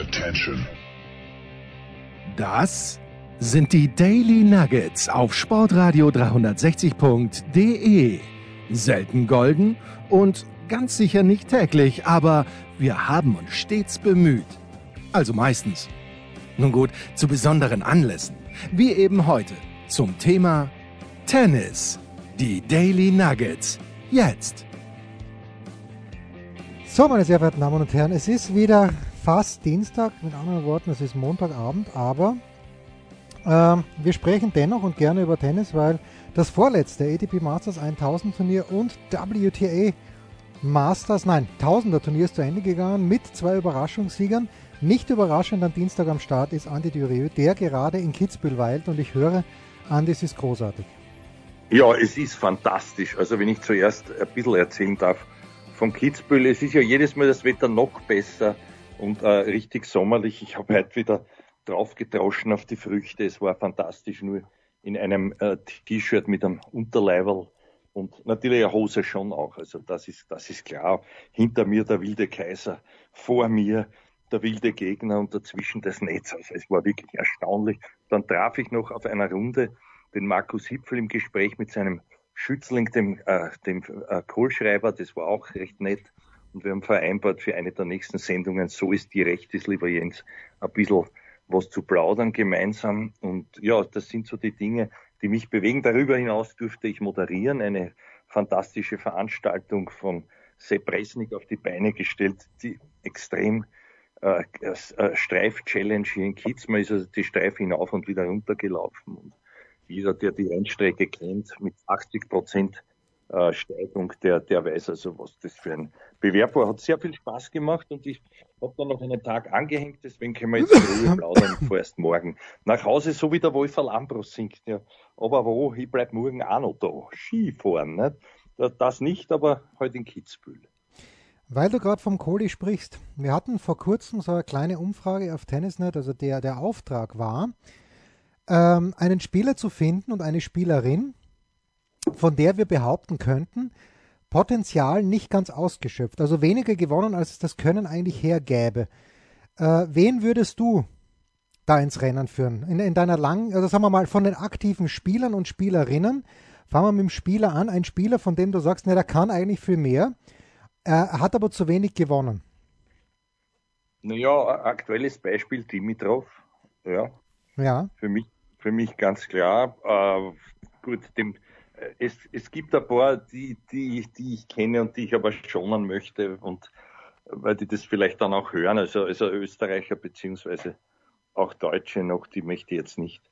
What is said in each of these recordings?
Attention. Das sind die Daily Nuggets auf Sportradio 360.de. Selten golden und ganz sicher nicht täglich, aber wir haben uns stets bemüht. Also meistens. Nun gut, zu besonderen Anlässen, wie eben heute zum Thema Tennis. Die Daily Nuggets. Jetzt. So, meine sehr verehrten Damen und Herren, es ist wieder fast Dienstag, mit anderen Worten, es ist Montagabend, aber äh, wir sprechen dennoch und gerne über Tennis, weil das vorletzte ATP Masters 1000 Turnier und WTA Masters, nein, Tausender Turnier ist zu Ende gegangen mit zwei Überraschungssiegern. Nicht überraschend am Dienstag am Start ist Andi Dürieu, der gerade in Kitzbühel weilt und ich höre, Andi, es ist großartig. Ja, es ist fantastisch. Also wenn ich zuerst ein bisschen erzählen darf von Kitzbühel, es ist ja jedes Mal das Wetter noch besser und äh, richtig sommerlich. Ich habe heute wieder drauf gedroschen auf die Früchte. Es war fantastisch, nur in einem äh, T-Shirt mit einem Unterleiberl und natürlich eine Hose schon auch. Also das ist, das ist klar. Hinter mir der wilde Kaiser, vor mir der wilde Gegner und dazwischen das Netz. Also es war wirklich erstaunlich. Dann traf ich noch auf einer Runde den Markus Hipfel im Gespräch mit seinem Schützling, dem, äh, dem äh, Kohlschreiber, das war auch recht nett. Und wir haben vereinbart für eine der nächsten Sendungen, so ist die Recht des lieber Jens, ein bisschen was zu plaudern gemeinsam. Und ja, das sind so die Dinge, die mich bewegen. Darüber hinaus durfte ich moderieren, eine fantastische Veranstaltung von Sepp Resnick auf die Beine gestellt, die extrem äh, äh, Streif-Challenge hier in Kiez. Man ist also die Streife hinauf und wieder runtergelaufen. Und jeder, der die Rennstrecke kennt, mit 80 Prozent äh, Steigung, der, der weiß also, was das für ein Bewerb war. Hat sehr viel Spaß gemacht und ich habe dann noch einen Tag angehängt, deswegen können wir jetzt in Ruhe plaudern, vorerst morgen. Nach Hause, so wie der Wolfer Lambros singt, ja. Aber wo? Ich bleib morgen auch noch da. Skifahren, nicht? Das nicht, aber heute in Kitzbühel. Weil du gerade vom Kohli sprichst, wir hatten vor kurzem so eine kleine Umfrage auf Tennisnet, also der, der Auftrag war, ähm, einen Spieler zu finden und eine Spielerin, von der wir behaupten könnten, Potenzial nicht ganz ausgeschöpft, also weniger gewonnen, als es das Können eigentlich hergäbe. Äh, wen würdest du da ins Rennen führen? In, in deiner langen, also sagen wir mal, von den aktiven Spielern und Spielerinnen, fangen wir mit dem Spieler an, ein Spieler, von dem du sagst, ne, der kann eigentlich viel mehr, er hat aber zu wenig gewonnen. Naja, aktuelles Beispiel Dimitrov, ja. Ja. Für mich für mich ganz klar. Äh, gut, dem, äh, es, es gibt ein paar, die, die, die ich kenne und die ich aber schonen möchte und weil die das vielleicht dann auch hören, also, also Österreicher beziehungsweise auch Deutsche noch, die möchte ich jetzt nicht.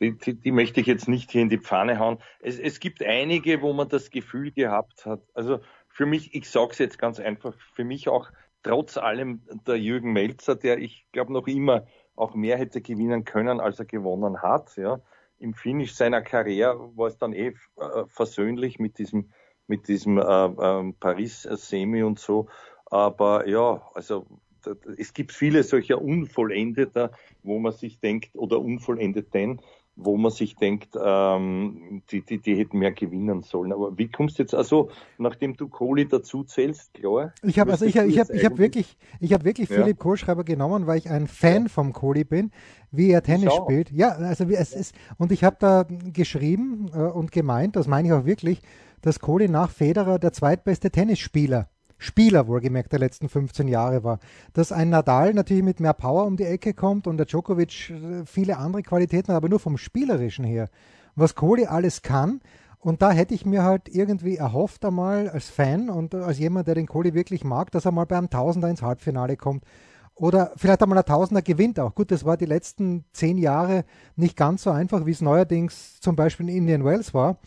Die, die, die möchte ich jetzt nicht hier in die Pfanne hauen. Es, es gibt einige, wo man das Gefühl gehabt hat. Also für mich, ich sage es jetzt ganz einfach, für mich auch trotz allem der Jürgen Melzer, der ich glaube noch immer auch mehr hätte gewinnen können, als er gewonnen hat. Ja. Im Finish seiner Karriere war es dann eh äh, versöhnlich mit diesem, mit diesem äh, äh, Paris-Semi und so. Aber ja, also es gibt viele solcher Unvollendeter, wo man sich denkt, oder Unvollendeten, wo man sich denkt, ähm, die, die, die hätten mehr gewinnen sollen. Aber wie kommst du jetzt, also nachdem du Kohli dazu zählst, klar? Ich habe also ich habe ich habe ich habe wirklich ich habe wirklich ja. Philipp Kohlschreiber genommen, weil ich ein Fan ja. vom Kohli bin, wie er Tennis spielt. Ja, also wie es ist und ich habe da geschrieben äh, und gemeint, das meine ich auch wirklich, dass Kohli nach Federer der zweitbeste Tennisspieler Spieler wohlgemerkt der letzten 15 Jahre war. Dass ein Nadal natürlich mit mehr Power um die Ecke kommt und der Djokovic äh, viele andere Qualitäten hat, aber nur vom Spielerischen her. Was Kohli alles kann, und da hätte ich mir halt irgendwie erhofft einmal als Fan und als jemand, der den Kohli wirklich mag, dass er mal beim Tausender ins Halbfinale kommt. Oder vielleicht einmal ein Tausender gewinnt auch. Gut, das war die letzten zehn Jahre nicht ganz so einfach, wie es neuerdings zum Beispiel in Indian Wells war.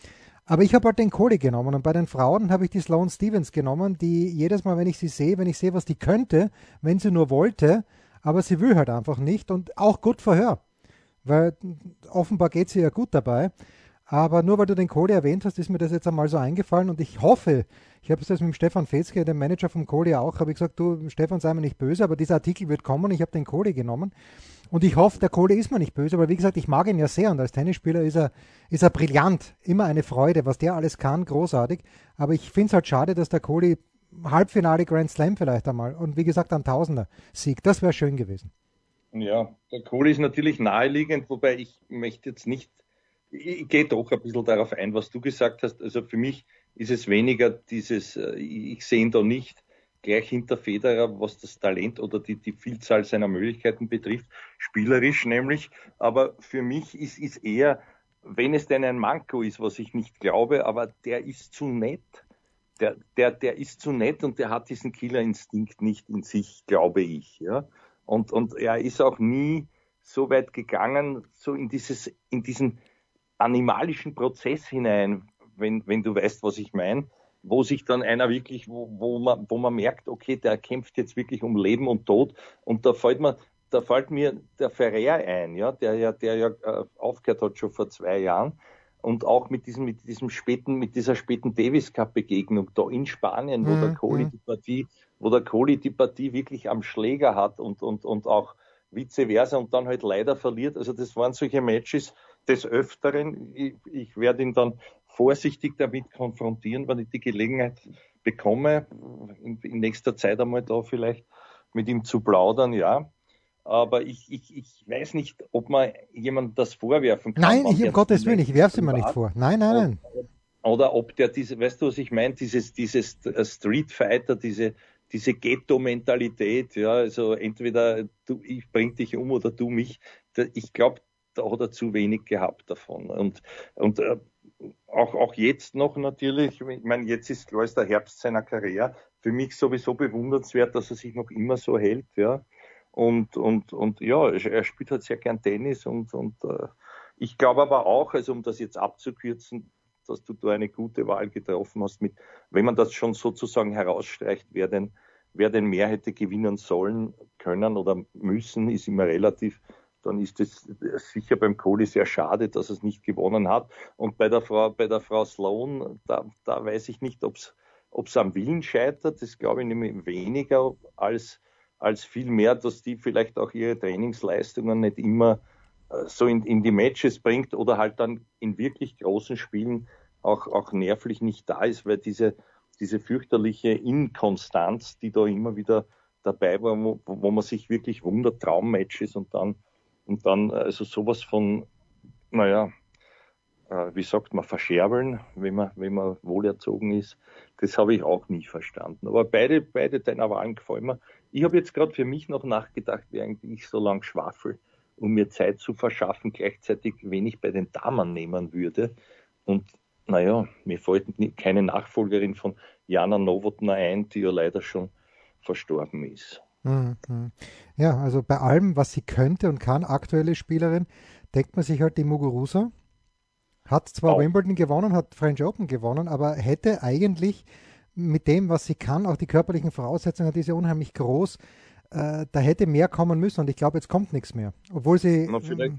Aber ich habe halt den Kohli genommen und bei den Frauen habe ich die Sloane Stevens genommen, die jedes Mal, wenn ich sie sehe, wenn ich sehe, was die könnte, wenn sie nur wollte, aber sie will halt einfach nicht und auch gut Verhör, weil offenbar geht sie ja gut dabei. Aber nur weil du den Kohli erwähnt hast, ist mir das jetzt einmal so eingefallen und ich hoffe, ich habe es jetzt mit dem Stefan Fetzke, dem Manager vom Kohli auch, habe ich gesagt, du Stefan, sei mir nicht böse, aber dieser Artikel wird kommen, ich habe den Kohli genommen und ich hoffe, der Kohle ist mir nicht böse, aber wie gesagt, ich mag ihn ja sehr und als Tennisspieler ist er, ist er brillant. Immer eine Freude, was der alles kann, großartig. Aber ich finde es halt schade, dass der Kohle Halbfinale Grand Slam vielleicht einmal und wie gesagt ein Tausender Sieg, das wäre schön gewesen. Ja, der Kohl ist natürlich naheliegend, wobei ich möchte jetzt nicht, ich, ich gehe doch ein bisschen darauf ein, was du gesagt hast. Also für mich ist es weniger dieses, äh, ich sehe ihn da nicht gleich hinter Federer, was das Talent oder die, die Vielzahl seiner Möglichkeiten betrifft, spielerisch nämlich. Aber für mich ist, ist eher, wenn es denn ein Manko ist, was ich nicht glaube, aber der ist zu nett. Der, der, der ist zu nett und der hat diesen Killerinstinkt nicht in sich, glaube ich. Ja? Und, und er ist auch nie so weit gegangen, so in dieses, in diesen animalischen Prozess hinein, wenn, wenn du weißt, was ich meine, wo sich dann einer wirklich, wo, wo, man, wo man merkt, okay, der kämpft jetzt wirklich um Leben und Tod. Und da fällt mir, da fällt mir der Ferrer ein, ja, der ja, der ja äh, aufgehört hat schon vor zwei Jahren. Und auch mit diesem, mit diesem späten, mit dieser späten Davis Cup Begegnung da in Spanien, wo mhm. der Kohli die Partie, wo der Kohli die Partie wirklich am Schläger hat und, und, und auch vice versa und dann halt leider verliert. Also das waren solche Matches des Öfteren. Ich, ich werde ihn dann vorsichtig damit konfrontieren, wenn ich die Gelegenheit bekomme, in, in nächster Zeit einmal da vielleicht mit ihm zu plaudern, ja. Aber ich, ich, ich weiß nicht, ob man jemandem das vorwerfen kann. Nein, ich um Gottes Willen, ich werfe es immer nicht vor. Nein, nein, nein. Oder, ob der diese, weißt du, was ich meine, dieses, dieses Street Fighter, diese, diese Ghetto-Mentalität, ja, also entweder du, ich bring dich um oder du mich. Ich glaube, da hat er zu wenig gehabt davon. Und, und äh, auch, auch jetzt noch natürlich, ich meine, jetzt ist klar, ist der Herbst seiner Karriere. Für mich sowieso bewundernswert, dass er sich noch immer so hält, ja. Und, und, und ja, er spielt halt sehr gern Tennis und, und äh, ich glaube aber auch, also um das jetzt abzukürzen, dass du da eine gute Wahl getroffen hast mit, wenn man das schon sozusagen herausstreicht, wer denn, wer denn mehr hätte gewinnen sollen, können oder müssen, ist immer relativ dann ist es sicher beim Kohli sehr schade, dass es nicht gewonnen hat. Und bei der Frau, bei der Frau Sloan, da, da weiß ich nicht, ob es am Willen scheitert. Das glaube ich nämlich weniger als, als viel dass die vielleicht auch ihre Trainingsleistungen nicht immer äh, so in, in die Matches bringt oder halt dann in wirklich großen Spielen auch, auch nervlich nicht da ist, weil diese, diese fürchterliche Inkonstanz, die da immer wieder dabei war, wo, wo man sich wirklich wundert, Traummatches und dann und dann also sowas von, naja, äh, wie sagt man, verscherbeln, wenn man, wenn man wohlerzogen ist, das habe ich auch nie verstanden. Aber beide, beide deiner Wahlen gefallen mir. Ich habe jetzt gerade für mich noch nachgedacht, während ich so lang schwafel, um mir Zeit zu verschaffen, gleichzeitig wenig bei den Damen nehmen würde. Und naja, mir fällt keine Nachfolgerin von Jana Novotna ein, die ja leider schon verstorben ist. Mhm. Ja, also bei allem, was sie könnte und kann, aktuelle Spielerin, denkt man sich halt die Muguruza. Hat zwar oh. Wimbledon gewonnen, hat French Open gewonnen, aber hätte eigentlich mit dem, was sie kann, auch die körperlichen Voraussetzungen, die ist ja unheimlich groß, äh, da hätte mehr kommen müssen und ich glaube, jetzt kommt nichts mehr. Obwohl sie. Na, vielleicht,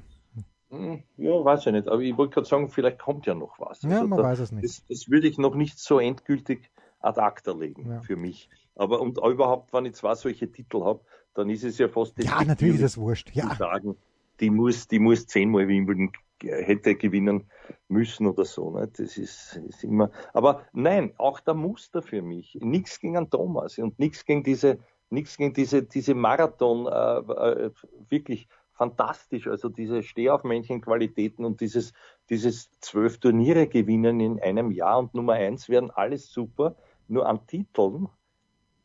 hm, ja, weiß ich nicht, aber ich wollte gerade sagen, vielleicht kommt ja noch was. Ja, also man da, weiß es nicht. Das, das, würde ich noch nicht so endgültig ad acta legen ja. für mich. Aber und überhaupt, wenn ich zwei solche Titel habe, dann ist es ja fast Ja, natürlich ist es wurscht. Ja. Sagen, die muss, die muss zehnmal Wimbledon hätte gewinnen müssen oder so. Ne? Das ist, ist immer. Aber nein, auch der Muster für mich. Nichts gegen Thomas und nichts gegen diese, nichts gegen diese, diese Marathon, äh, äh, wirklich fantastisch. Also diese Stehaufmännchen-Qualitäten und dieses, dieses zwölf Turniere gewinnen in einem Jahr und Nummer eins werden alles super. Nur an Titeln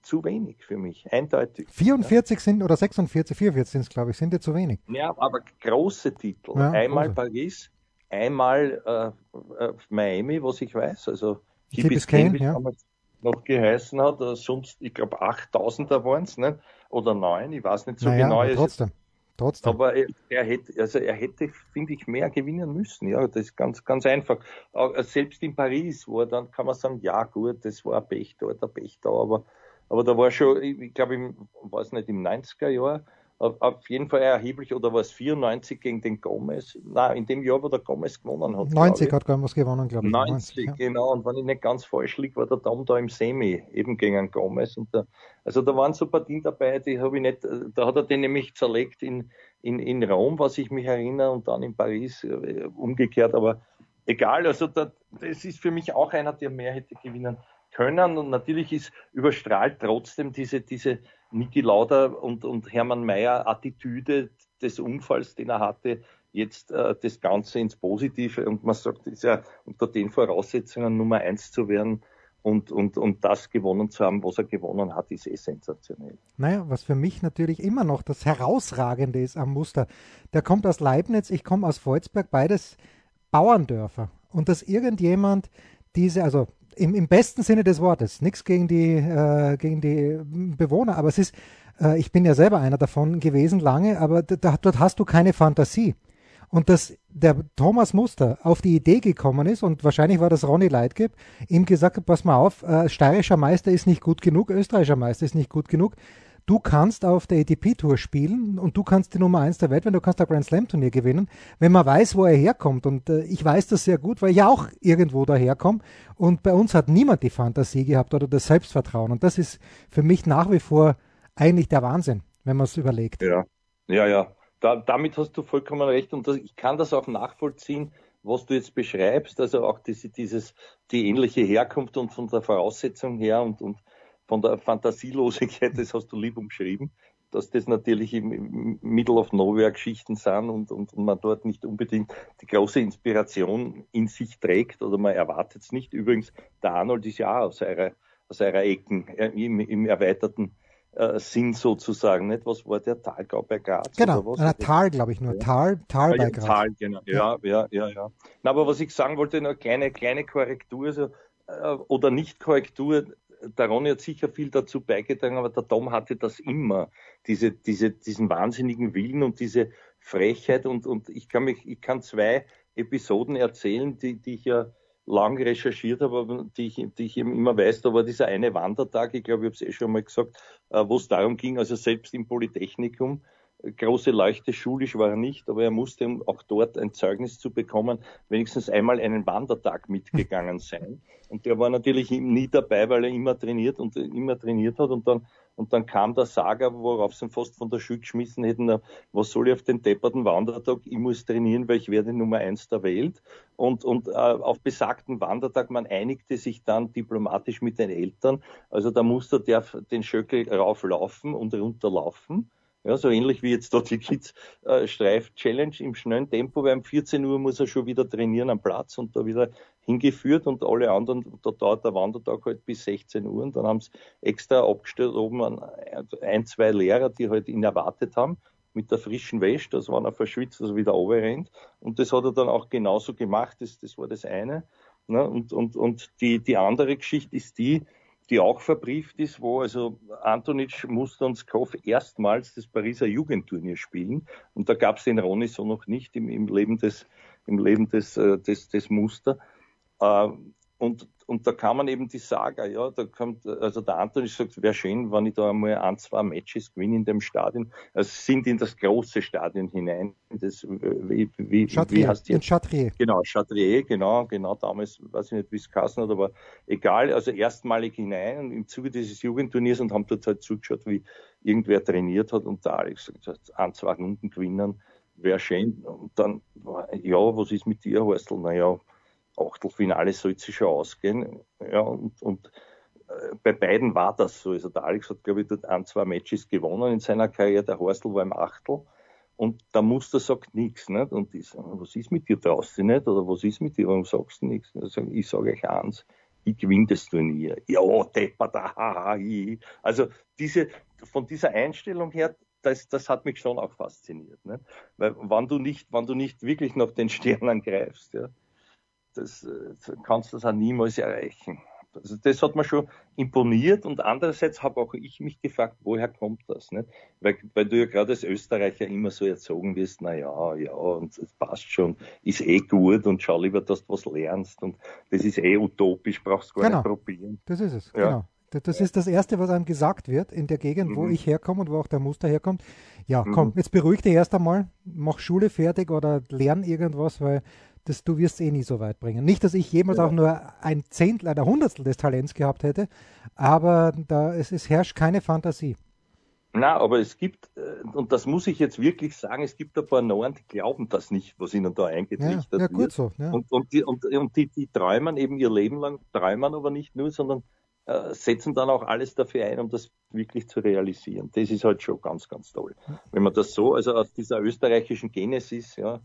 zu wenig für mich, eindeutig. 44 ja. sind oder 46, 44 sind es, glaube ich, sind ja zu wenig. Ja, aber große Titel. Ja, einmal große. Paris, einmal äh, äh, Miami, was ich weiß. Also Kibis Kane, ja. noch geheißen hat, äh, sonst, ich glaube, 8000er waren es, ne? oder 9, ich weiß nicht so naja, genau. Aber trotzdem. Trotzdem. Aber er hätte, also er hätte, finde ich, mehr gewinnen müssen. Ja, das ist ganz, ganz einfach. Selbst in Paris, wo er dann kann man sagen, ja gut, das war ein Pech da, der Pech da, aber aber da war schon, ich glaube, im, weiß nicht, im 90er Jahr, auf jeden Fall erheblich, oder war es 94 gegen den Gomez? Nein, in dem Jahr, wo der Gomez gewonnen hat. 90 hat Gomez gewonnen, glaube ich. 90, 90 ja. genau. Und wenn ich nicht ganz falsch liege, war der Dom da im Semi, eben gegen den Gomez. Und da, also da waren so Partien dabei, die habe ich nicht, da hat er den nämlich zerlegt in, in, in Rom, was ich mich erinnere, und dann in Paris äh, umgekehrt. Aber egal, also da, das ist für mich auch einer, der mehr hätte gewinnen können. Und natürlich ist überstrahlt trotzdem diese, diese, Niki Lauda und, und Hermann Mayer Attitüde des Unfalls, den er hatte, jetzt äh, das Ganze ins Positive und man sagt, ist ja unter den Voraussetzungen Nummer eins zu werden und, und, und das gewonnen zu haben, was er gewonnen hat, ist eh sensationell. Naja, was für mich natürlich immer noch das Herausragende ist am Muster. Der kommt aus Leibniz, ich komme aus Volzberg, beides Bauerndörfer. Und dass irgendjemand diese, also im, im besten Sinne des Wortes, nichts gegen die, äh, gegen die Bewohner, aber es ist, äh, ich bin ja selber einer davon gewesen lange, aber da, dort hast du keine Fantasie. Und dass der Thomas Muster auf die Idee gekommen ist, und wahrscheinlich war das Ronny Leitgeb, ihm gesagt hat, pass mal auf, äh, steirischer Meister ist nicht gut genug, österreichischer Meister ist nicht gut genug. Du kannst auf der ATP-Tour spielen und du kannst die Nummer eins der Welt, wenn du kannst ein Grand Slam-Turnier gewinnen, wenn man weiß, wo er herkommt. Und äh, ich weiß das sehr gut, weil ich auch irgendwo daherkomme. Und bei uns hat niemand die Fantasie gehabt oder das Selbstvertrauen. Und das ist für mich nach wie vor eigentlich der Wahnsinn, wenn man es überlegt. Ja, ja, ja da, damit hast du vollkommen recht und das, ich kann das auch nachvollziehen, was du jetzt beschreibst, also auch diese, dieses, die ähnliche Herkunft und von der Voraussetzung her und, und von der Fantasielosigkeit, das hast du lieb umschrieben, dass das natürlich im Middle of Nowhere Geschichten sind und, und, und man dort nicht unbedingt die große Inspiration in sich trägt oder man erwartet es nicht. Übrigens, der Arnold ist ja auch aus eurer, aus eurer Ecken äh, im, im erweiterten äh, Sinn sozusagen, nicht? Was war der Talgau bei Graz? Genau, oder was? Tal, glaube ich nur. Ja. Tal, Tal bei Graz. Tal, genau. Ja, ja, ja, ja. Na, aber was ich sagen wollte, eine kleine, kleine Korrektur so, äh, oder Nicht-Korrektur. Der Ronny hat sicher viel dazu beigetragen, aber der Tom hatte das immer. Diese, diese, diesen wahnsinnigen Willen und diese Frechheit und, und ich kann mich, ich kann zwei Episoden erzählen, die, die ich ja lang recherchiert habe, aber die ich, die ich eben immer weiß, da war dieser eine Wandertag, ich glaube, ich habe es eh schon mal gesagt, äh, wo es darum ging, also selbst im Polytechnikum, große Leuchte schulisch war er nicht, aber er musste, um auch dort ein Zeugnis zu bekommen, wenigstens einmal einen Wandertag mitgegangen sein. Und der war natürlich nie dabei, weil er immer trainiert und immer trainiert hat und dann und dann kam der Saga, worauf sie ihn fast von der Schule geschmissen hätten, was soll ich auf den depperten Wandertag? Ich muss trainieren, weil ich werde Nummer eins der Welt. Und, und äh, auf besagten Wandertag, man einigte sich dann diplomatisch mit den Eltern. Also der Muster darf den Schöckel rauflaufen und runterlaufen. Ja, so ähnlich wie jetzt dort die Kids äh, im schnellen Tempo, weil um 14 Uhr muss er schon wieder trainieren am Platz und da wieder hingeführt und alle anderen, da dauert der Wandertag halt bis 16 Uhr und dann haben sie extra abgestellt oben an ein, zwei Lehrer, die halt ihn erwartet haben mit der frischen Wäsche, das war er verschwitzt, dass er wieder runterrennt und das hat er dann auch genauso gemacht, das, das war das eine. Ne? Und, und, und die, die andere Geschichte ist die, die auch verbrieft ist, wo also Antonic, Muster und Skov erstmals das Pariser Jugendturnier spielen. Und da gab es den Ronny so noch nicht im, im Leben des, im Leben des, äh, des, des Muster. Äh, und, und da kann man eben die Saga, ja, da kommt, also der Anton sagt, wäre schön, wenn ich da einmal ein, zwei Matches gewinne in dem Stadion. Also sind in das große Stadion hinein. Das, wie, wie, Chatrier, wie heißt die? In Chatrier. Genau, Chatrier, genau, genau, damals, weiß ich nicht, wie es geheißen hat, aber egal, also erstmalig hinein und im Zuge dieses Jugendturniers und haben dort halt zugeschaut, wie irgendwer trainiert hat und da Alex gesagt, ein, zwei Runden gewinnen, wäre schön. Und dann, ja, was ist mit dir, Horstl? Naja, Achtelfinale soll es schon ausgehen. Ja, und, und äh, bei beiden war das so. Also der Alex hat, glaube ich, dort ein, zwei Matches gewonnen in seiner Karriere. Der Horstl war im Achtel. Und der Muster sagt nichts. Nicht? Und ich sage, was ist mit dir draußen nicht? Oder was ist mit dir? Warum sagst du nichts? Also ich sage euch eins, ich gewinne das Turnier. Ja, Depper, da, haha. Also diese, von dieser Einstellung her, das, das hat mich schon auch fasziniert. Nicht? Weil wenn du nicht, wenn du nicht wirklich nach den Sternen greifst, ja, das, äh, kannst du das auch niemals erreichen. Also das hat mir schon imponiert und andererseits habe auch ich mich gefragt, woher kommt das? Nicht? Weil, weil du ja gerade als Österreicher immer so erzogen wirst, na ja, ja, und es passt schon, ist eh gut und schau lieber, dass du was lernst und das ist eh utopisch, brauchst du gar genau. nicht probieren. Das ist es, ja. genau. Das ist das Erste, was einem gesagt wird in der Gegend, mhm. wo ich herkomme und wo auch der Muster herkommt. Ja, komm, mhm. jetzt beruhig dich erst einmal, mach Schule fertig oder lern irgendwas, weil das, du wirst eh nie so weit bringen. Nicht, dass ich jemals ja. auch nur ein Zehntel, ein Hundertstel des Talents gehabt hätte, aber da, es, es herrscht keine Fantasie. Na, aber es gibt, äh, und das muss ich jetzt wirklich sagen, es gibt ein paar Neuen, die glauben das nicht, was ihnen da eingetrichtert ja, ja, gut wird. So, ja. Und, und, die, und, und die, die träumen eben ihr Leben lang, träumen aber nicht nur, sondern äh, setzen dann auch alles dafür ein, um das wirklich zu realisieren. Das ist halt schon ganz, ganz toll. Wenn man das so, also aus dieser österreichischen Genesis, ja,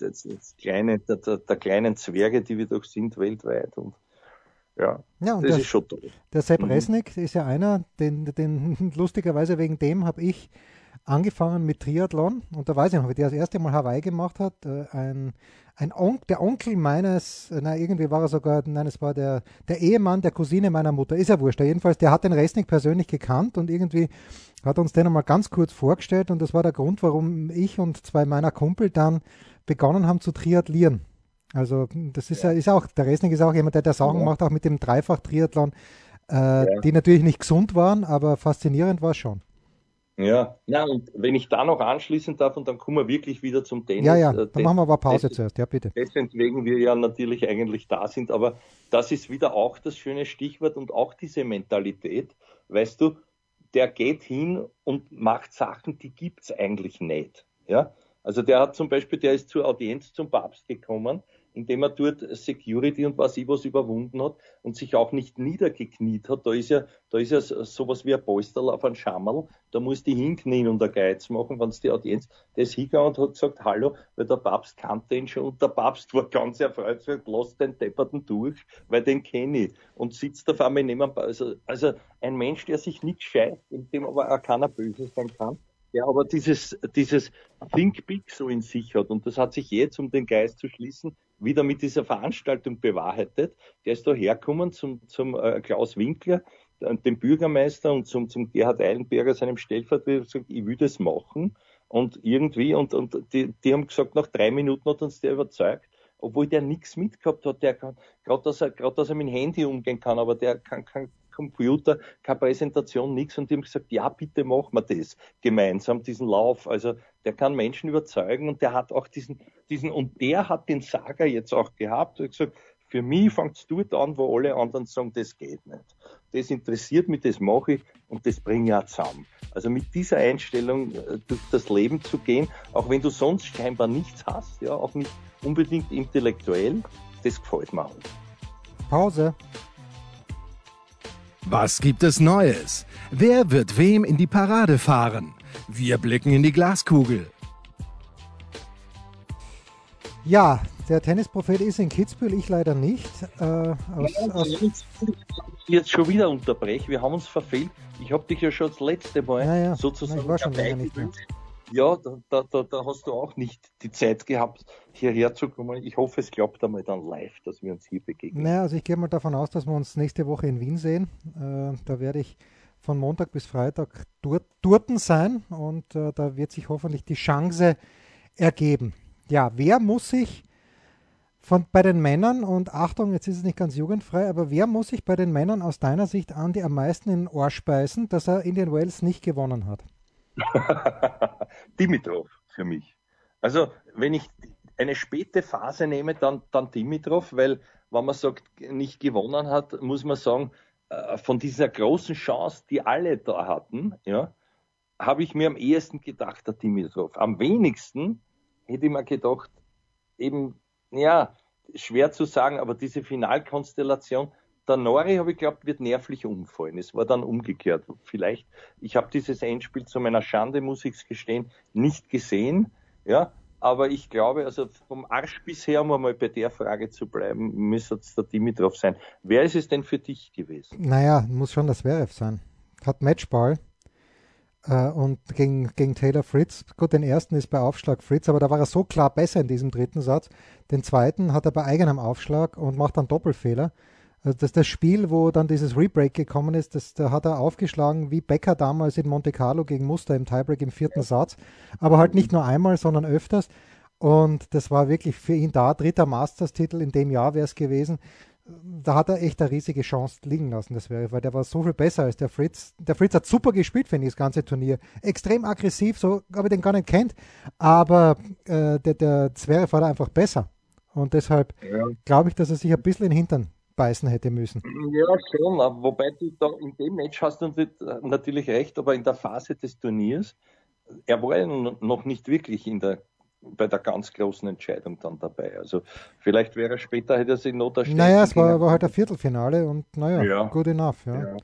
das, das kleine, der, der, kleinen Zwerge, die wir doch sind weltweit und ja, ja das der, ist schon toll. Der Sepp mhm. Resnick ist ja einer, den, den lustigerweise wegen dem habe ich angefangen mit Triathlon und da weiß ich noch, wie der das erste Mal Hawaii gemacht hat. Äh, ein, ein On der Onkel meines, äh, na irgendwie war er sogar, nein, es war der, der Ehemann der Cousine meiner Mutter, ist ja wurscht. Jedenfalls, der hat den Resnick persönlich gekannt und irgendwie hat uns den einmal ganz kurz vorgestellt und das war der Grund, warum ich und zwei meiner Kumpel dann begonnen haben zu triathlieren. Also das ist ja, ist auch, der Resnick ist auch jemand, der der Sachen ja. macht, auch mit dem Dreifach-Triathlon, äh, ja. die natürlich nicht gesund waren, aber faszinierend war es schon. Ja, ja, und wenn ich da noch anschließen darf, und dann kommen wir wirklich wieder zum Tennis. Ja, ja, äh, dann machen wir aber Pause des, zuerst, ja, bitte. Deswegen wir ja natürlich eigentlich da sind, aber das ist wieder auch das schöne Stichwort und auch diese Mentalität, weißt du, der geht hin und macht Sachen, die gibt es eigentlich nicht. Ja? Also der hat zum Beispiel, der ist zur Audienz zum Papst gekommen, indem er dort Security und was ich was überwunden hat und sich auch nicht niedergekniet hat. Da ist ja, da ist ja sowas wie ein Polsterl auf einem Schammerl. Da muss die hinknien und der Geiz machen, wenn es die Audienz, der ist hingegangen und hat gesagt, hallo, weil der Papst kannte ihn schon und der Papst war ganz erfreut, gesagt, lass den Depperten durch, weil den kenne ich. Und sitzt auf einmal neben also, also ein Mensch, der sich nicht scheißt, in dem aber auch keiner böse sein kann der aber dieses, dieses Think Big so in sich hat. Und das hat sich jetzt, um den Geist zu schließen, wieder mit dieser Veranstaltung bewahrheitet. Der ist da hergekommen zum, zum äh, Klaus Winkler, dem Bürgermeister und zum, zum Gerhard Eilenberger, seinem Stellvertreter, gesagt, ich will das machen. Und irgendwie, und, und die, die haben gesagt, nach drei Minuten hat uns der überzeugt, obwohl der nichts mitgehabt hat, der kann, gerade dass er, gerade dass er mit dem Handy umgehen kann, aber der kann, kann Computer, keine Präsentation, nichts. Und die haben gesagt, ja, bitte machen wir das gemeinsam, diesen Lauf. Also der kann Menschen überzeugen und der hat auch diesen, diesen, und der hat den Saga jetzt auch gehabt. Und gesagt, für mich fängt es dort an, wo alle anderen sagen, das geht nicht. Das interessiert mich, das mache ich und das bringe ich auch zusammen. Also mit dieser Einstellung äh, durch das Leben zu gehen, auch wenn du sonst scheinbar nichts hast, ja, auch nicht unbedingt intellektuell, das gefällt mir auch. Pause. Was gibt es Neues? Wer wird wem in die Parade fahren? Wir blicken in die Glaskugel. Ja, der Tennisprophet ist in Kitzbühel, ich leider nicht. Äh, aus, ja, aus jetzt schon wieder unterbreche, wir haben uns verfehlt. Ich habe dich ja schon das letzte Mal ja, ja. sozusagen ich war schon länger nicht mehr. Ja, da, da, da hast du auch nicht die Zeit gehabt, hierher zu kommen. Ich hoffe, es klappt einmal dann live, dass wir uns hier begegnen. Naja, also ich gehe mal davon aus, dass wir uns nächste Woche in Wien sehen. Äh, da werde ich von Montag bis Freitag dort, sein und äh, da wird sich hoffentlich die Chance ergeben. Ja, wer muss sich von, bei den Männern, und Achtung, jetzt ist es nicht ganz jugendfrei, aber wer muss sich bei den Männern aus deiner Sicht, Andi, am meisten in den Ohr speisen, dass er Indian Wells nicht gewonnen hat? Dimitrov für mich. Also, wenn ich eine späte Phase nehme, dann, dann Dimitrov, weil, wenn man sagt, nicht gewonnen hat, muss man sagen, äh, von dieser großen Chance, die alle da hatten, ja, habe ich mir am ehesten gedacht, der Dimitrov. Am wenigsten hätte ich mir gedacht, eben, ja, schwer zu sagen, aber diese Finalkonstellation, der Nori, habe ich geglaubt, wird nervlich umfallen. Es war dann umgekehrt. Vielleicht, ich habe dieses Endspiel zu meiner Schande, muss ich es gestehen, nicht gesehen. Ja, aber ich glaube, also vom Arsch bisher, um einmal bei der Frage zu bleiben, müsste es der Dimitrov sein. Wer ist es denn für dich gewesen? Naja, muss schon das Zverev sein. Hat Matchball äh, und gegen, gegen Taylor Fritz. Gut, den ersten ist bei Aufschlag Fritz, aber da war er so klar besser in diesem dritten Satz. Den zweiten hat er bei eigenem Aufschlag und macht dann Doppelfehler. Also das, das Spiel, wo dann dieses Rebreak gekommen ist, das, da hat er aufgeschlagen wie Becker damals in Monte Carlo gegen Muster im Tiebreak im vierten Satz. Aber halt nicht nur einmal, sondern öfters. Und das war wirklich für ihn da, dritter Masters-Titel in dem Jahr wäre es gewesen. Da hat er echt eine riesige Chance liegen lassen, das wäre, weil der war so viel besser als der Fritz. Der Fritz hat super gespielt, finde ich, das ganze Turnier. Extrem aggressiv, so habe ich den gar nicht kennt. Aber äh, der, der Zverev war da einfach besser. Und deshalb ja. glaube ich, dass er sich ein bisschen in den Hintern beißen hätte müssen. Ja, schon, wobei du da in dem Match hast du natürlich recht, aber in der Phase des Turniers, er war ja noch nicht wirklich in der bei der ganz großen Entscheidung dann dabei. Also vielleicht wäre er später, hätte er sich noch da Naja, es war, war halt ein Viertelfinale und naja, ja. good enough. Ja. ja.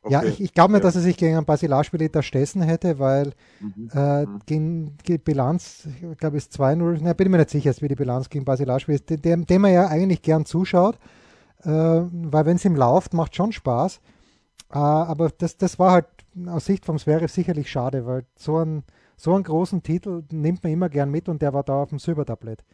Okay. Ja, ich, ich glaube nicht, dass er sich gegen einen Basilashvili da stessen hätte, weil mhm. äh, mhm. gegen die Bilanz, ich glaube, ist 2-0, ne, bin mir nicht sicher, wie die Bilanz gegen Basilashvili ist, dem, dem er ja eigentlich gern zuschaut, äh, weil wenn es ihm läuft, macht schon Spaß. Äh, aber das, das war halt aus Sicht vom Zverev sicherlich schade, weil so, ein, so einen großen Titel nimmt man immer gern mit und der war da auf dem Silbertablett.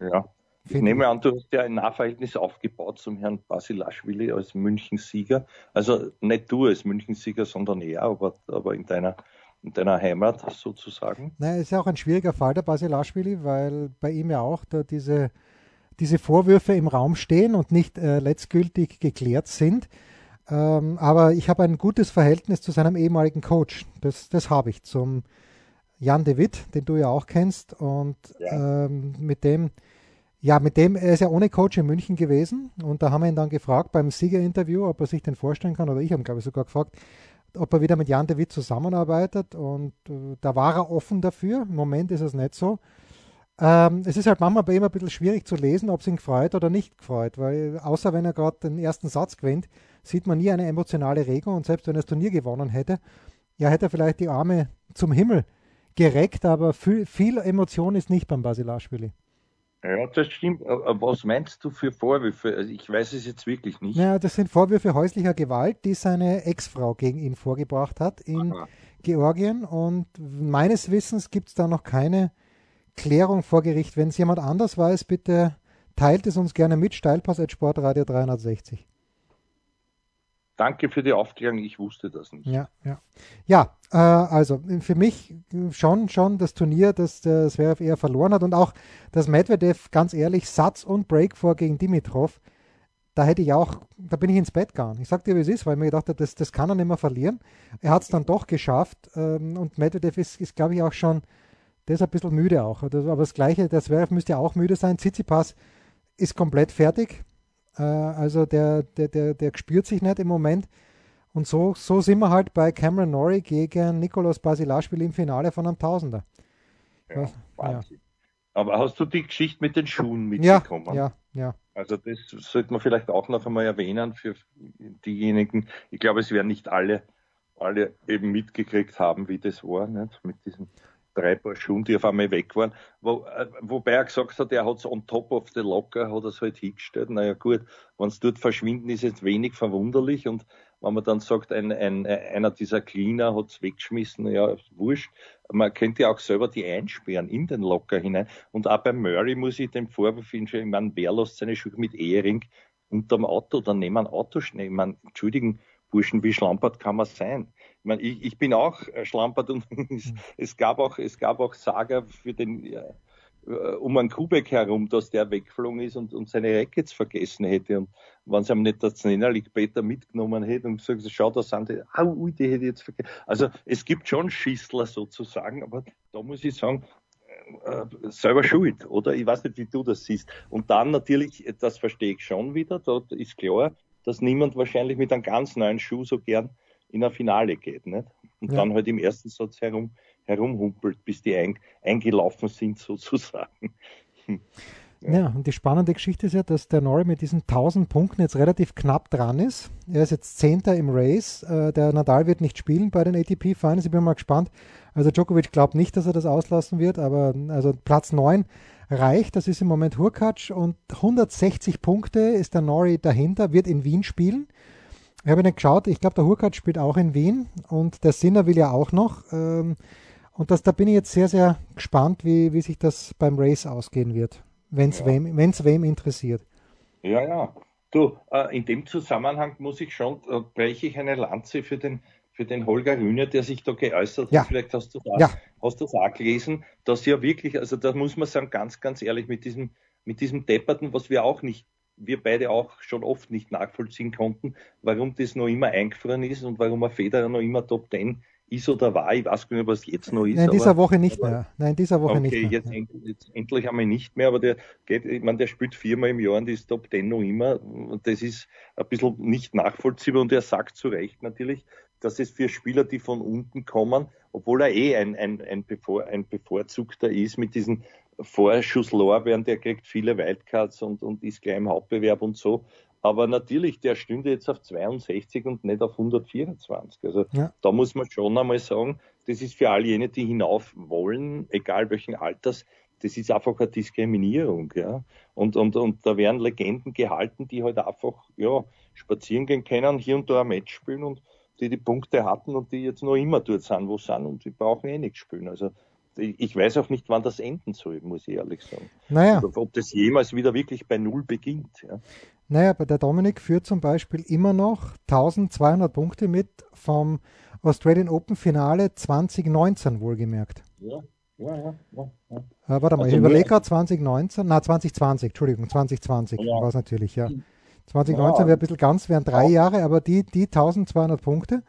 Ja, ich nehme an, du hast ja ein Nahverhältnis aufgebaut zum Herrn Basilashvili als Münchensieger. Also nicht du als Münchensieger, sondern er, aber, aber in, deiner, in deiner Heimat sozusagen. Naja, ist ja auch ein schwieriger Fall der Basilashvili, weil bei ihm ja auch da diese, diese Vorwürfe im Raum stehen und nicht äh, letztgültig geklärt sind. Ähm, aber ich habe ein gutes Verhältnis zu seinem ehemaligen Coach. Das, das habe ich zum Jan de Witt, den du ja auch kennst. Und ja. ähm, mit dem ja, mit dem, er ist ja ohne Coach in München gewesen und da haben wir ihn dann gefragt beim Siegerinterview, ob er sich den vorstellen kann, oder ich habe ihn, glaube ich, sogar gefragt, ob er wieder mit Jan de Witt zusammenarbeitet und äh, da war er offen dafür. Im Moment ist es nicht so. Ähm, es ist halt manchmal bei ihm ein bisschen schwierig zu lesen, ob es ihn gefreut oder nicht gefreut, weil außer wenn er gerade den ersten Satz gewinnt, sieht man nie eine emotionale Regung und selbst wenn er das Turnier gewonnen hätte, ja, hätte er vielleicht die Arme zum Himmel gereckt, aber viel, viel Emotion ist nicht beim Basilashvili. Ja, das stimmt. Was meinst du für Vorwürfe? Also ich weiß es jetzt wirklich nicht. Ja, das sind Vorwürfe häuslicher Gewalt, die seine Ex-Frau gegen ihn vorgebracht hat in Aha. Georgien. Und meines Wissens gibt es da noch keine Klärung vor Gericht. Wenn es jemand anders weiß, bitte teilt es uns gerne mit. Steilpass at Sportradio 360. Danke für die Aufklärung, ich wusste das nicht. Ja, ja. Ja, äh, also für mich schon, schon das Turnier, das der Zverev eher verloren hat und auch das Medvedev, ganz ehrlich, Satz und Break vor gegen Dimitrov, da hätte ich auch, da bin ich ins Bett gegangen. Ich sag dir, wie es ist, weil ich mir gedacht habe, das, das kann er nicht mehr verlieren. Er hat es dann doch geschafft ähm, und Medvedev ist, ist glaube ich, auch schon, der ist ein bisschen müde auch. Aber das Gleiche, der Zverev müsste auch müde sein. Tsitsipas ist komplett fertig äh, also der, der, der, der spürt sich nicht im Moment. Und so, so sind wir halt bei Cameron Norrie gegen Nikolaus Basilashvili im Finale von einem Tausender. Ja, ja. Aber hast du die Geschichte mit den Schuhen mitbekommen? Ja, ja, ja. Also das sollte man vielleicht auch noch einmal erwähnen für diejenigen. Ich glaube, es werden nicht alle, alle eben mitgekriegt haben, wie das war, nicht? mit diesen drei Paar Schuhen, die auf einmal weg waren. Wo, äh, wobei er gesagt hat, er hat es on top of the locker, hat er es halt hingestellt. Naja gut, wenn es dort verschwinden, ist jetzt wenig verwunderlich. Und wenn man dann sagt, ein, ein, einer dieser Cleaner hat es weggeschmissen, ja, wurscht. Man könnte ja auch selber die einsperren in den Locker hinein. Und auch bei Murray muss ich den Vorwurf hinstellen, ich meine, wer lässt seine Schuhe mit Ehering unterm Auto oder neben einem Auto schnell? Ich meine, entschuldigen, Burschen, wie schlampert kann man sein? Ich, meine, ich, ich bin auch äh, schlampert und es, mhm. es, gab auch, es gab auch Saga für den, äh, um einen Kubek herum, dass der weggeflogen ist und, und seine Rackets vergessen hätte. Und wenn sie ihm nicht das Nennerlich Peter mitgenommen hätte und gesagt, schau, da sind die, au, ui, die hätte ich jetzt vergessen. Also es gibt schon Schießler sozusagen, aber da muss ich sagen, äh, selber schuld, oder? Ich weiß nicht, wie du das siehst. Und dann natürlich, das verstehe ich schon wieder, da ist klar, dass niemand wahrscheinlich mit einem ganz neuen Schuh so gern in ein Finale geht. Nicht? Und ja. dann halt im ersten Satz herum, herumhumpelt, bis die ein, eingelaufen sind sozusagen. Ja. ja. und die spannende Geschichte ist ja, dass der Norrie mit diesen 1000 Punkten jetzt relativ knapp dran ist. Er ist jetzt Zehnter im Race. Äh, der Nadal wird nicht spielen bei den ATP Finals. Ich bin mal gespannt. Also Djokovic glaubt nicht, dass er das auslassen wird, aber also Platz 9 reicht. Das ist im Moment Hurkacz und 160 Punkte ist der Nori dahinter, wird in Wien spielen. Ich habe nicht geschaut, ich glaube, der Hurkacz spielt auch in Wien und der Sinner will ja auch noch. Ähm, und das, da bin ich jetzt sehr, sehr gespannt, wie, wie sich das beim Race ausgehen wird, wenn es ja. wem, wem interessiert. Ja, ja. Du, äh, in dem Zusammenhang muss ich schon, äh, breche ich eine Lanze für den für den Holger Rühner, der sich da geäußert ja. hat. Vielleicht hast du das, ja. hast du das auch gelesen, dass ja wirklich, also da muss man sagen, ganz, ganz ehrlich, mit diesem, mit diesem Depperten, was wir auch nicht, wir beide auch schon oft nicht nachvollziehen konnten, warum das noch immer eingefroren ist und warum ein Federer noch immer Top Ten ist oder war. Ich weiß gar nicht, was jetzt noch ist. Nein, in dieser aber, Woche nicht aber, mehr. Nein, in dieser Woche okay, nicht mehr. Jetzt, end, jetzt endlich einmal nicht mehr, aber der geht, ich meine, der spielt viermal im Jahr und ist Top Ten noch immer. Und das ist ein bisschen nicht nachvollziehbar und er sagt zu Recht natürlich, dass es für Spieler, die von unten kommen, obwohl er eh ein, ein, ein, bevor, ein bevorzugter ist mit diesen Vorschusslorbeeren, der kriegt viele Wildcards und, und ist gleich im Hauptbewerb und so. Aber natürlich, der stünde jetzt auf 62 und nicht auf 124. Also ja. da muss man schon einmal sagen, das ist für all jene, die hinauf wollen, egal welchen Alters, das ist einfach eine Diskriminierung, ja. Und, und, und da werden Legenden gehalten, die halt einfach, ja, spazieren gehen können, hier und da ein Match spielen und die die Punkte hatten und die jetzt noch immer dort sind, wo sie sind und die brauchen eh nichts spielen. Also ich weiß auch nicht, wann das enden soll, muss ich ehrlich sagen. Naja. Oder ob das jemals wieder wirklich bei Null beginnt. Ja. Naja, bei der Dominik führt zum Beispiel immer noch 1200 Punkte mit vom Australian Open Finale 2019 wohlgemerkt. Ja, ja, ja. ja, ja. Äh, warte mal, also ich überlege gerade 2019, na 2020, Entschuldigung, 2020 ja. war es natürlich, ja. 2019 ja. wäre ein bisschen ganz, wären drei Jahre, aber die, die 1200 Punkte,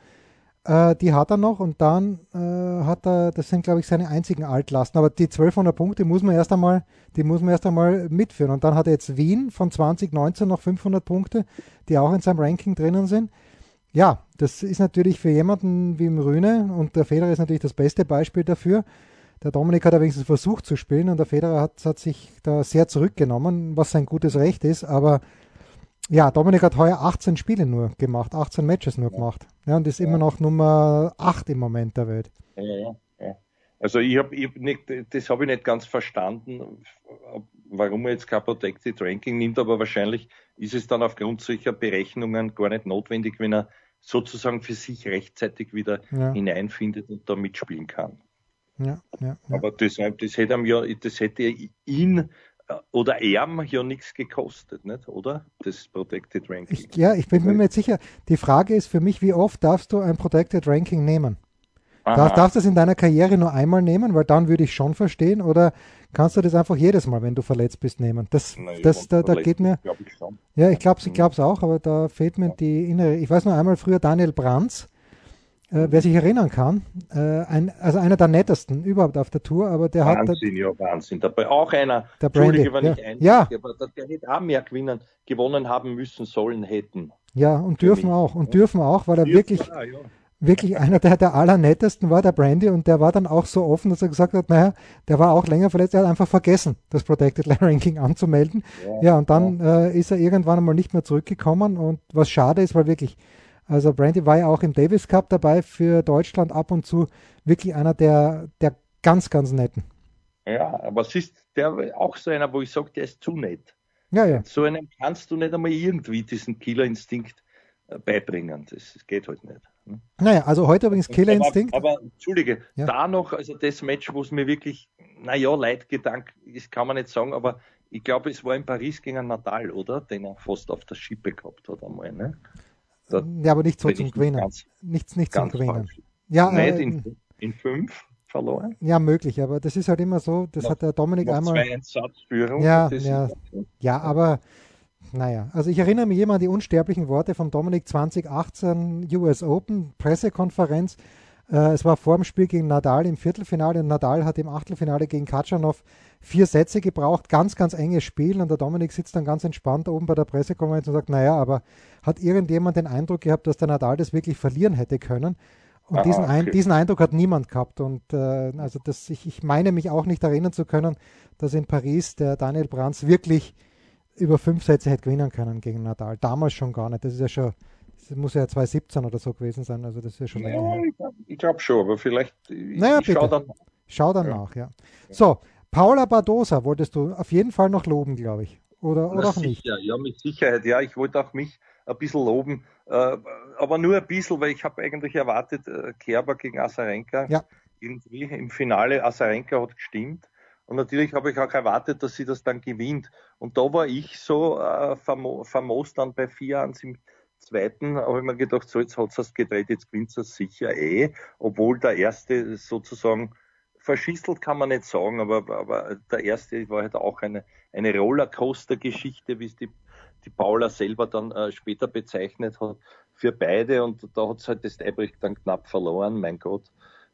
äh, die hat er noch und dann äh, hat er, das sind glaube ich seine einzigen Altlasten, aber die 1200 Punkte muss man erst einmal, die muss man erst einmal mitführen und dann hat er jetzt Wien von 2019 noch 500 Punkte, die auch in seinem Ranking drinnen sind. Ja, das ist natürlich für jemanden wie im Rühne und der Federer ist natürlich das beste Beispiel dafür. Der Dominik hat wenigstens versucht zu spielen und der Federer hat, hat sich da sehr zurückgenommen, was sein gutes Recht ist, aber ja, Dominik hat heuer 18 Spiele nur gemacht, 18 Matches nur ja. gemacht. Ja, und ist ja. immer noch Nummer 8 im Moment der Welt. Ja, ja. Also ich habe hab nicht, das habe ich nicht ganz verstanden, warum er jetzt kein Protected Ranking nimmt, aber wahrscheinlich ist es dann aufgrund solcher Berechnungen gar nicht notwendig, wenn er sozusagen für sich rechtzeitig wieder hineinfindet und da mitspielen kann. Ja, ja, ja. Aber das, das hätte ihm ja, das hätte ihn oder ERM ja nichts gekostet, nicht? oder? Das Protected Ranking. Ich, ja, ich bin mir nicht sicher. Die Frage ist für mich, wie oft darfst du ein Protected Ranking nehmen? Darf, darfst du das in deiner Karriere nur einmal nehmen, weil dann würde ich schon verstehen, oder kannst du das einfach jedes Mal, wenn du verletzt bist, nehmen? Das, Nein, das da, da geht mir. Glaub ich schon. Ja, ich glaube es auch, aber da fehlt mir die innere. Ich weiß nur einmal früher Daniel Brands, äh, wer sich erinnern kann, äh, ein, also einer der nettesten überhaupt auf der Tour, aber der Wahnsinn, hat. Wahnsinn, ja, Wahnsinn. Dabei auch einer, der Brandy, wenn ja. ich ein, ja. aber der, der hätte auch mehr gewinnen, gewonnen haben müssen, sollen, hätten. Ja, und dürfen auch. Und dürfen auch, weil er dürfen, wirklich, ja, ja. wirklich einer der, der allernettesten war, der Brandy, und der war dann auch so offen, dass er gesagt hat, naja, der war auch länger verletzt, er hat einfach vergessen, das Protected Ranking anzumelden. Ja, ja und dann äh, ist er irgendwann einmal nicht mehr zurückgekommen und was schade ist, weil wirklich also Brandy war ja auch im Davis Cup dabei für Deutschland ab und zu wirklich einer der, der ganz, ganz netten. Ja, aber es ist der auch so einer, wo ich sage, der ist zu nett. Ja, ja. So einem kannst du nicht einmal irgendwie diesen Killerinstinkt äh, beibringen. Das, geht halt nicht. Ne? Naja, also heute übrigens Killerinstinkt. Aber, aber Entschuldige, ja. da noch, also das Match, wo es mir wirklich, naja, Leidgedank ist, kann man nicht sagen, aber ich glaube, es war in Paris gegen Natal, oder? Den er fast auf der Schippe gehabt hat einmal, ne? Da ja, aber nicht so zum Gewinnen. Ganz, nichts nicht zum Gewinnen. Ja, nicht äh, in, in fünf verloren. Ja, möglich, aber das ist halt immer so, das noch, hat der Dominik einmal. Ja, ja, ja, aber naja, also ich erinnere mich immer an die unsterblichen Worte von Dominik 2018 US Open Pressekonferenz. Äh, es war vor dem Spiel gegen Nadal im Viertelfinale und Nadal hat im Achtelfinale gegen Katschanov vier Sätze gebraucht, ganz, ganz enges Spiel und der Dominik sitzt dann ganz entspannt oben bei der Pressekonferenz und sagt, naja, aber hat irgendjemand den Eindruck gehabt, dass der Nadal das wirklich verlieren hätte können? Und Aha, diesen, okay. Ein, diesen, Eindruck hat niemand gehabt. Und äh, also das, ich, ich, meine mich auch nicht erinnern zu können, dass in Paris der Daniel Brands wirklich über fünf Sätze hätte gewinnen können gegen Nadal. Damals schon gar nicht. Das ist ja schon, das muss ja 2017 oder so gewesen sein. Also das ist ja schon länger her. Ich glaube schon, aber vielleicht. Naja, ich schau dann, schau dann ja. nach, ja. So, Paula Badosa wolltest du auf jeden Fall noch loben, glaube ich. Oder, oder auch nicht? Ja, mit Sicherheit. Ja, ich wollte auch mich ein bisschen loben. Äh, aber nur ein bisschen, weil ich habe eigentlich erwartet, äh, Kerber gegen Asarenka. Ja. Irgendwie im Finale Asarenka hat gestimmt. Und natürlich habe ich auch erwartet, dass sie das dann gewinnt. Und da war ich so äh, famo famos dann bei 4-1 im zweiten, habe ich mir gedacht, so jetzt hat es gedreht, jetzt gewinnt es sicher eh, obwohl der erste sozusagen verschisselt kann man nicht sagen, aber, aber der erste war halt auch eine, eine Rollercoaster-Geschichte, wie es die, die Paula selber dann äh, später bezeichnet hat, für beide und da hat es halt das Tiebreak dann knapp verloren, mein Gott.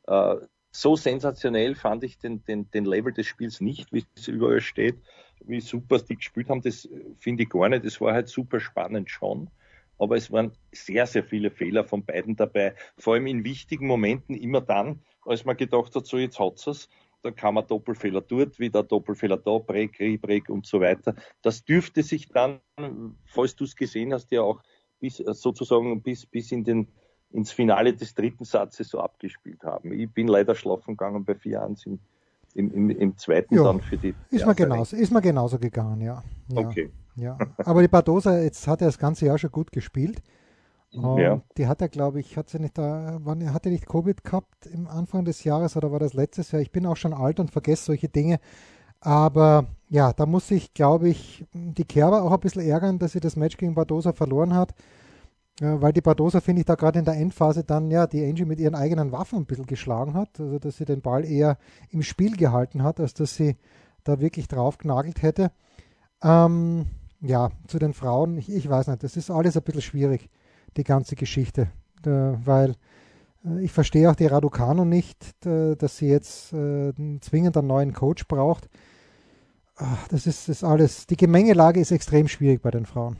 Äh, so sensationell fand ich den, den, den Level des Spiels nicht, wie es überall steht, wie super die gespielt haben, das finde ich gar nicht. Das war halt super spannend schon. Aber es waren sehr, sehr viele Fehler von beiden dabei. Vor allem in wichtigen Momenten immer dann, als man gedacht hat, so jetzt hat's es, da kann man Doppelfehler dort, wieder Doppelfehler da, Break, Rebreak und so weiter. Das dürfte sich dann, falls du es gesehen hast, ja auch bis sozusagen bis, bis in den ins Finale des dritten Satzes so abgespielt haben. Ich bin leider schlafen gegangen bei 4-1 im, im, im, im, zweiten ja, dann für die. Ist mir, genauso, ist mir genauso gegangen, ja. ja. Okay. Ja. Aber die Badosa, jetzt hat er das ganze Jahr schon gut gespielt. Und ja. Die hat er, glaube ich, hat sie nicht da, wann, hat er nicht Covid gehabt im Anfang des Jahres oder war das letztes Jahr? Ich bin auch schon alt und vergesse solche Dinge. Aber ja, da muss sich, glaube ich, die Kerber auch ein bisschen ärgern, dass sie das Match gegen Badosa verloren hat. weil die Badosa, finde ich, da gerade in der Endphase dann ja die Angie mit ihren eigenen Waffen ein bisschen geschlagen hat. Also dass sie den Ball eher im Spiel gehalten hat, als dass sie da wirklich drauf genagelt hätte. Ähm, ja, zu den Frauen, ich, ich weiß nicht, das ist alles ein bisschen schwierig die ganze Geschichte, weil äh, ich verstehe auch die Raducano nicht, dass sie jetzt äh, zwingend einen neuen Coach braucht. Das ist, das alles, die Gemengelage ist extrem schwierig bei den Frauen.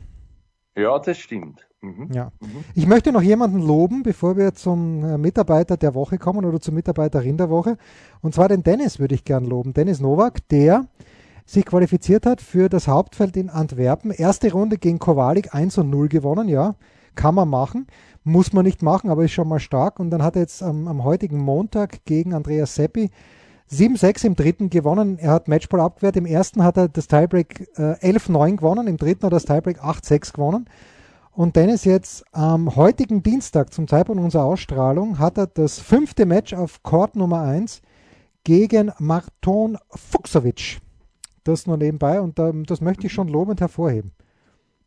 Ja, das stimmt. Mhm. Ja. Mhm. Ich möchte noch jemanden loben, bevor wir zum äh, Mitarbeiter der Woche kommen oder zur Mitarbeiterin der Woche. Und zwar den Dennis würde ich gern loben. Dennis Nowak, der sich qualifiziert hat für das Hauptfeld in Antwerpen. Erste Runde gegen Kowalik 1 und 0 gewonnen, ja. Kann man machen. Muss man nicht machen, aber ist schon mal stark. Und dann hat er jetzt am, am heutigen Montag gegen Andreas Seppi 7-6 im dritten gewonnen. Er hat Matchball abgewehrt. Im ersten hat er das Tiebreak äh, 11-9 gewonnen. Im dritten hat er das Tiebreak 8-6 gewonnen. Und Dennis jetzt am heutigen Dienstag zum Zeitpunkt unserer Ausstrahlung hat er das fünfte Match auf Court Nummer 1 gegen Marton Fuchsovic. Das nur nebenbei und das möchte ich schon lobend hervorheben.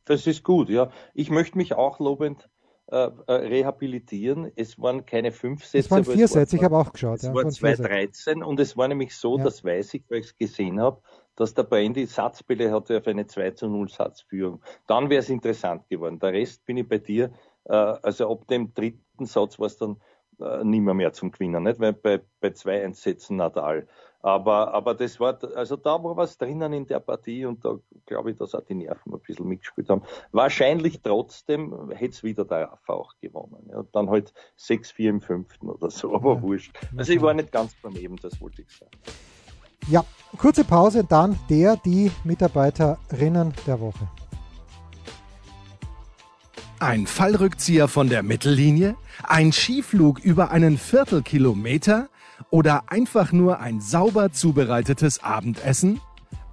Das ist gut, ja. Ich möchte mich auch lobend äh, äh rehabilitieren. Es waren keine fünf Sätze. Es waren vier Sätze, ich habe auch geschaut. Es ja, waren 2,13 und es war nämlich so, ja. das weiß ich, weil ich es gesehen habe, dass der Brandy Satzbälle hatte auf eine 2 zu 0 Satzführung. Dann wäre es interessant geworden. Der Rest bin ich bei dir. Äh, also ab dem dritten Satz war es dann äh, nimmer mehr zum Gewinnen, nicht? Weil bei, bei zwei Einsätzen Nadal. Aber, aber das war, also da war was drinnen in der Partie und da glaube ich, dass auch die Nerven ein bisschen mitgespielt haben. Wahrscheinlich trotzdem hätte es wieder der Rafa auch gewonnen. Ja. Dann halt 6-4 im fünften oder so, aber ja. wurscht. Also ich war nicht ganz daneben, das wollte ich sagen. Ja, kurze Pause, dann der, die Mitarbeiterinnen der Woche. Ein Fallrückzieher von der Mittellinie? Ein Skiflug über einen Viertelkilometer? oder einfach nur ein sauber zubereitetes Abendessen?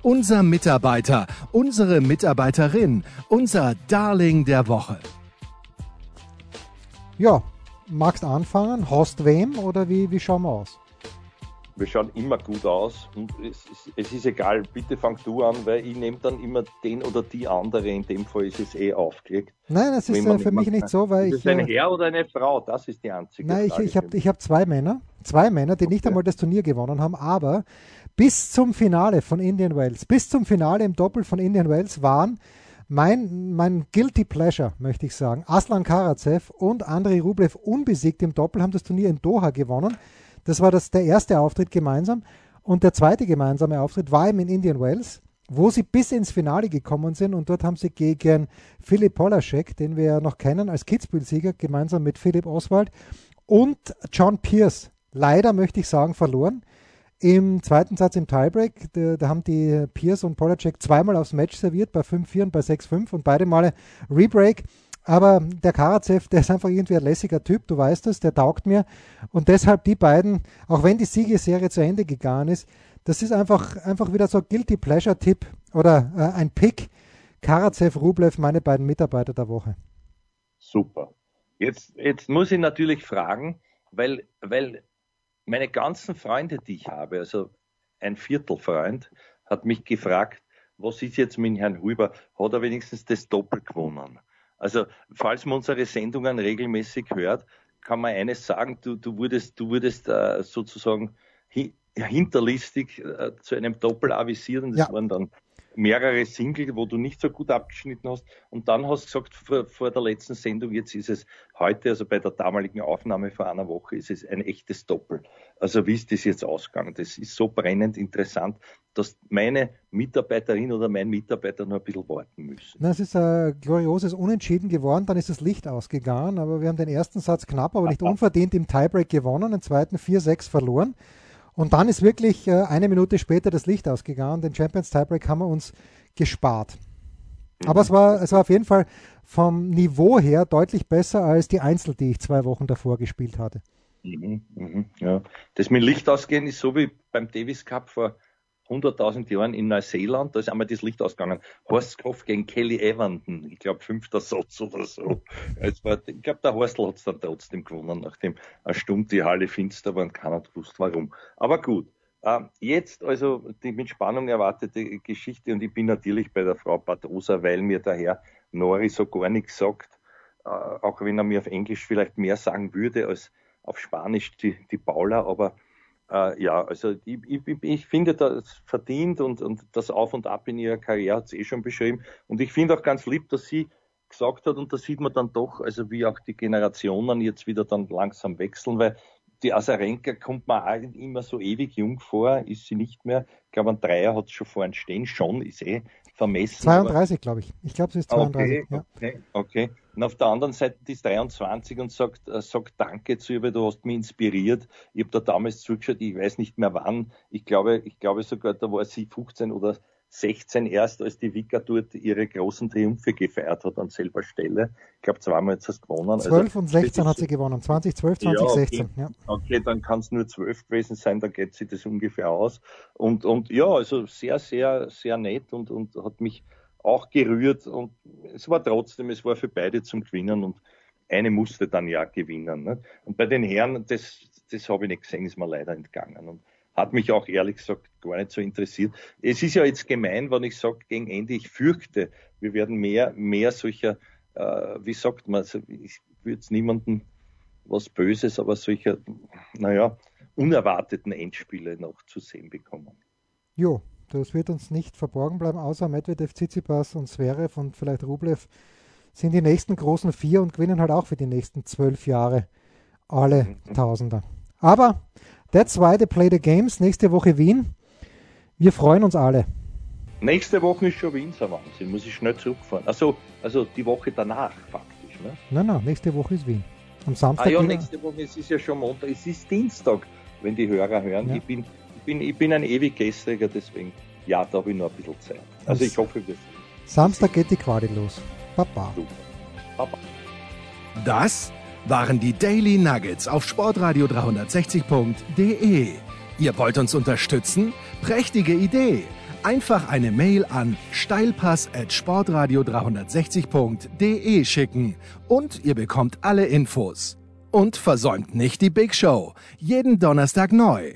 Unser Mitarbeiter, unsere Mitarbeiterin, unser Darling der Woche. Ja, magst anfangen? Hast wem oder wie, wie schauen wir aus? Wir schauen immer gut aus und es, es, es, ist egal, bitte fang du an, weil ich nehme dann immer den oder die andere, in dem Fall ist es eh aufgelegt. Nein, das ist äh, für mich nicht so, weil ist ich... Ist es ein äh, Herr oder eine Frau? Das ist die einzige Nein, Frage. ich, ich habe hab zwei Männer, zwei Männer, die okay. nicht einmal das Turnier gewonnen haben, aber bis zum Finale von Indian Wells, bis zum Finale im Doppel von Indian Wells waren mein, mein Guilty Pleasure, möchte ich sagen, Aslan Karatsev und Andrei Rublev unbesiegt im Doppel haben das Turnier in Doha gewonnen. Das war das, der erste Auftritt gemeinsam. Und der zweite gemeinsame Auftritt war eben in Indian Wells, wo sie bis ins Finale gekommen sind. Und dort haben sie gegen Philipp Polaschek, den wir ja noch kennen als Kitzbühel-Sieger, gemeinsam mit Philipp Oswald und John Pierce, leider möchte ich sagen, verloren. Im zweiten Satz im Tiebreak, da, da haben die Pierce und Polacek zweimal aufs Match serviert, bei 5-4 und bei 6-5 und beide Male Rebreak. Aber der Karatsev, der ist einfach irgendwie ein lässiger Typ, du weißt es, der taugt mir. Und deshalb die beiden, auch wenn die Siegeserie zu Ende gegangen ist, das ist einfach, einfach wieder so Guilty Pleasure-Tipp oder äh, ein Pick. Karatsev, Rublev, meine beiden Mitarbeiter der Woche. Super. Jetzt, jetzt muss ich natürlich fragen, weil, weil meine ganzen Freunde, die ich habe, also ein Viertelfreund, hat mich gefragt, was ist jetzt mit Herrn Huber? Hat er wenigstens das Doppel gewonnen? Also, falls man unsere Sendungen regelmäßig hört, kann man eines sagen, du, du wurdest, du wurdest äh, sozusagen hi hinterlistig äh, zu einem Doppel avisieren. Das ja. waren dann mehrere Single, wo du nicht so gut abgeschnitten hast. Und dann hast du gesagt, vor, vor, der letzten Sendung, jetzt ist es heute, also bei der damaligen Aufnahme vor einer Woche, ist es ein echtes Doppel. Also wie ist das jetzt ausgegangen? Das ist so brennend interessant, dass meine Mitarbeiterin oder mein Mitarbeiter nur ein bisschen warten müssen. Na, es ist ein glorioses Unentschieden geworden, dann ist das Licht ausgegangen, aber wir haben den ersten Satz knapp, aber nicht unverdient im Tiebreak gewonnen, den zweiten 4-6 verloren. Und dann ist wirklich äh, eine Minute später das Licht ausgegangen. Den Champions Tiebreak haben wir uns gespart. Aber es war, es war auf jeden Fall vom Niveau her deutlich besser als die Einzel, die ich zwei Wochen davor gespielt hatte. Mhm, mh, ja. Das mit Licht ausgehen ist so wie beim Davis Cup vor 100.000 Jahren in Neuseeland, da ist einmal das Licht ausgegangen. Horst Kopf gegen Kelly Evanton, ich glaube fünfter Satz oder so. War, ich glaube, der Horst hat es dann trotzdem gewonnen, nachdem eine Stunde die Halle finster war und keiner gewusst warum. Aber gut, äh, jetzt also die mit Spannung erwartete Geschichte und ich bin natürlich bei der Frau Patrosa, weil mir der Herr Nori so gar nichts sagt, äh, auch wenn er mir auf Englisch vielleicht mehr sagen würde als auf Spanisch die, die Paula, aber äh, ja, also ich, ich, ich, finde das verdient und, und das Auf und Ab in ihrer Karriere hat sie eh schon beschrieben. Und ich finde auch ganz lieb, dass sie gesagt hat, und da sieht man dann doch, also wie auch die Generationen jetzt wieder dann langsam wechseln, weil die Asarenka kommt mir auch immer so ewig jung vor, ist sie nicht mehr. Ich glaube, ein Dreier hat es schon vorhin stehen, schon, ist eh vermessen. 32, glaube ich. Ich glaube, sie ist 32. Okay, ja. okay, okay. Und auf der anderen Seite die ist 23 und sagt, äh, sagt Danke zu ihr, weil du hast mich inspiriert. Ich habe da damals zugeschaut, ich weiß nicht mehr wann. Ich glaube, ich glaube sogar, da war sie 15 oder 16 erst, als die Vika dort ihre großen Triumphe gefeiert hat an selber Stelle. Ich glaube, zweimal hat sie es gewonnen. 12 also, und 16 hat sie gewonnen. 2012, 2016. Ja, okay. Ja. okay, dann kann es nur 12 gewesen sein, da geht sie das ungefähr aus. Und, und ja, also sehr, sehr, sehr nett und, und hat mich auch gerührt. Und es war trotzdem, es war für beide zum Gewinnen und eine musste dann ja gewinnen. Ne? Und bei den Herren, das, das habe ich nicht gesehen, ist mir leider entgangen. Und hat mich auch ehrlich gesagt gar nicht so interessiert. Es ist ja jetzt gemein, wenn ich sage, gegen Ende, ich fürchte, wir werden mehr, mehr solcher, äh, wie sagt man, also ich würde jetzt niemanden was Böses, aber solcher, naja, unerwarteten Endspiele noch zu sehen bekommen. Jo, das wird uns nicht verborgen bleiben, außer Medvedev, Tsitsipas und Zverev und vielleicht Rublev sind die nächsten großen vier und gewinnen halt auch für die nächsten zwölf Jahre alle mhm. Tausender. Aber That's why they play the games. Nächste Woche Wien. Wir freuen uns alle. Nächste Woche ist schon Wien, so Wahnsinn. Muss ich schnell zurückfahren. Also, also die Woche danach faktisch. Ne? Nein, nein, nächste Woche ist Wien. Am Samstag. Ah ja, nächste Woche, es ist ja schon Montag. Es ist Dienstag, wenn die Hörer hören. Ja. Ich, bin, bin, ich bin ein ewig Gestriger, deswegen, ja, da habe ich noch ein bisschen Zeit. Also ich hoffe, wir sehen. Samstag geht die Quali los. Papa. Super. Papa. Das waren die Daily Nuggets auf sportradio 360.de. Ihr wollt uns unterstützen? Prächtige Idee! Einfach eine Mail an steilpass at sportradio 360.de schicken und ihr bekommt alle Infos. Und versäumt nicht die Big Show. Jeden Donnerstag neu.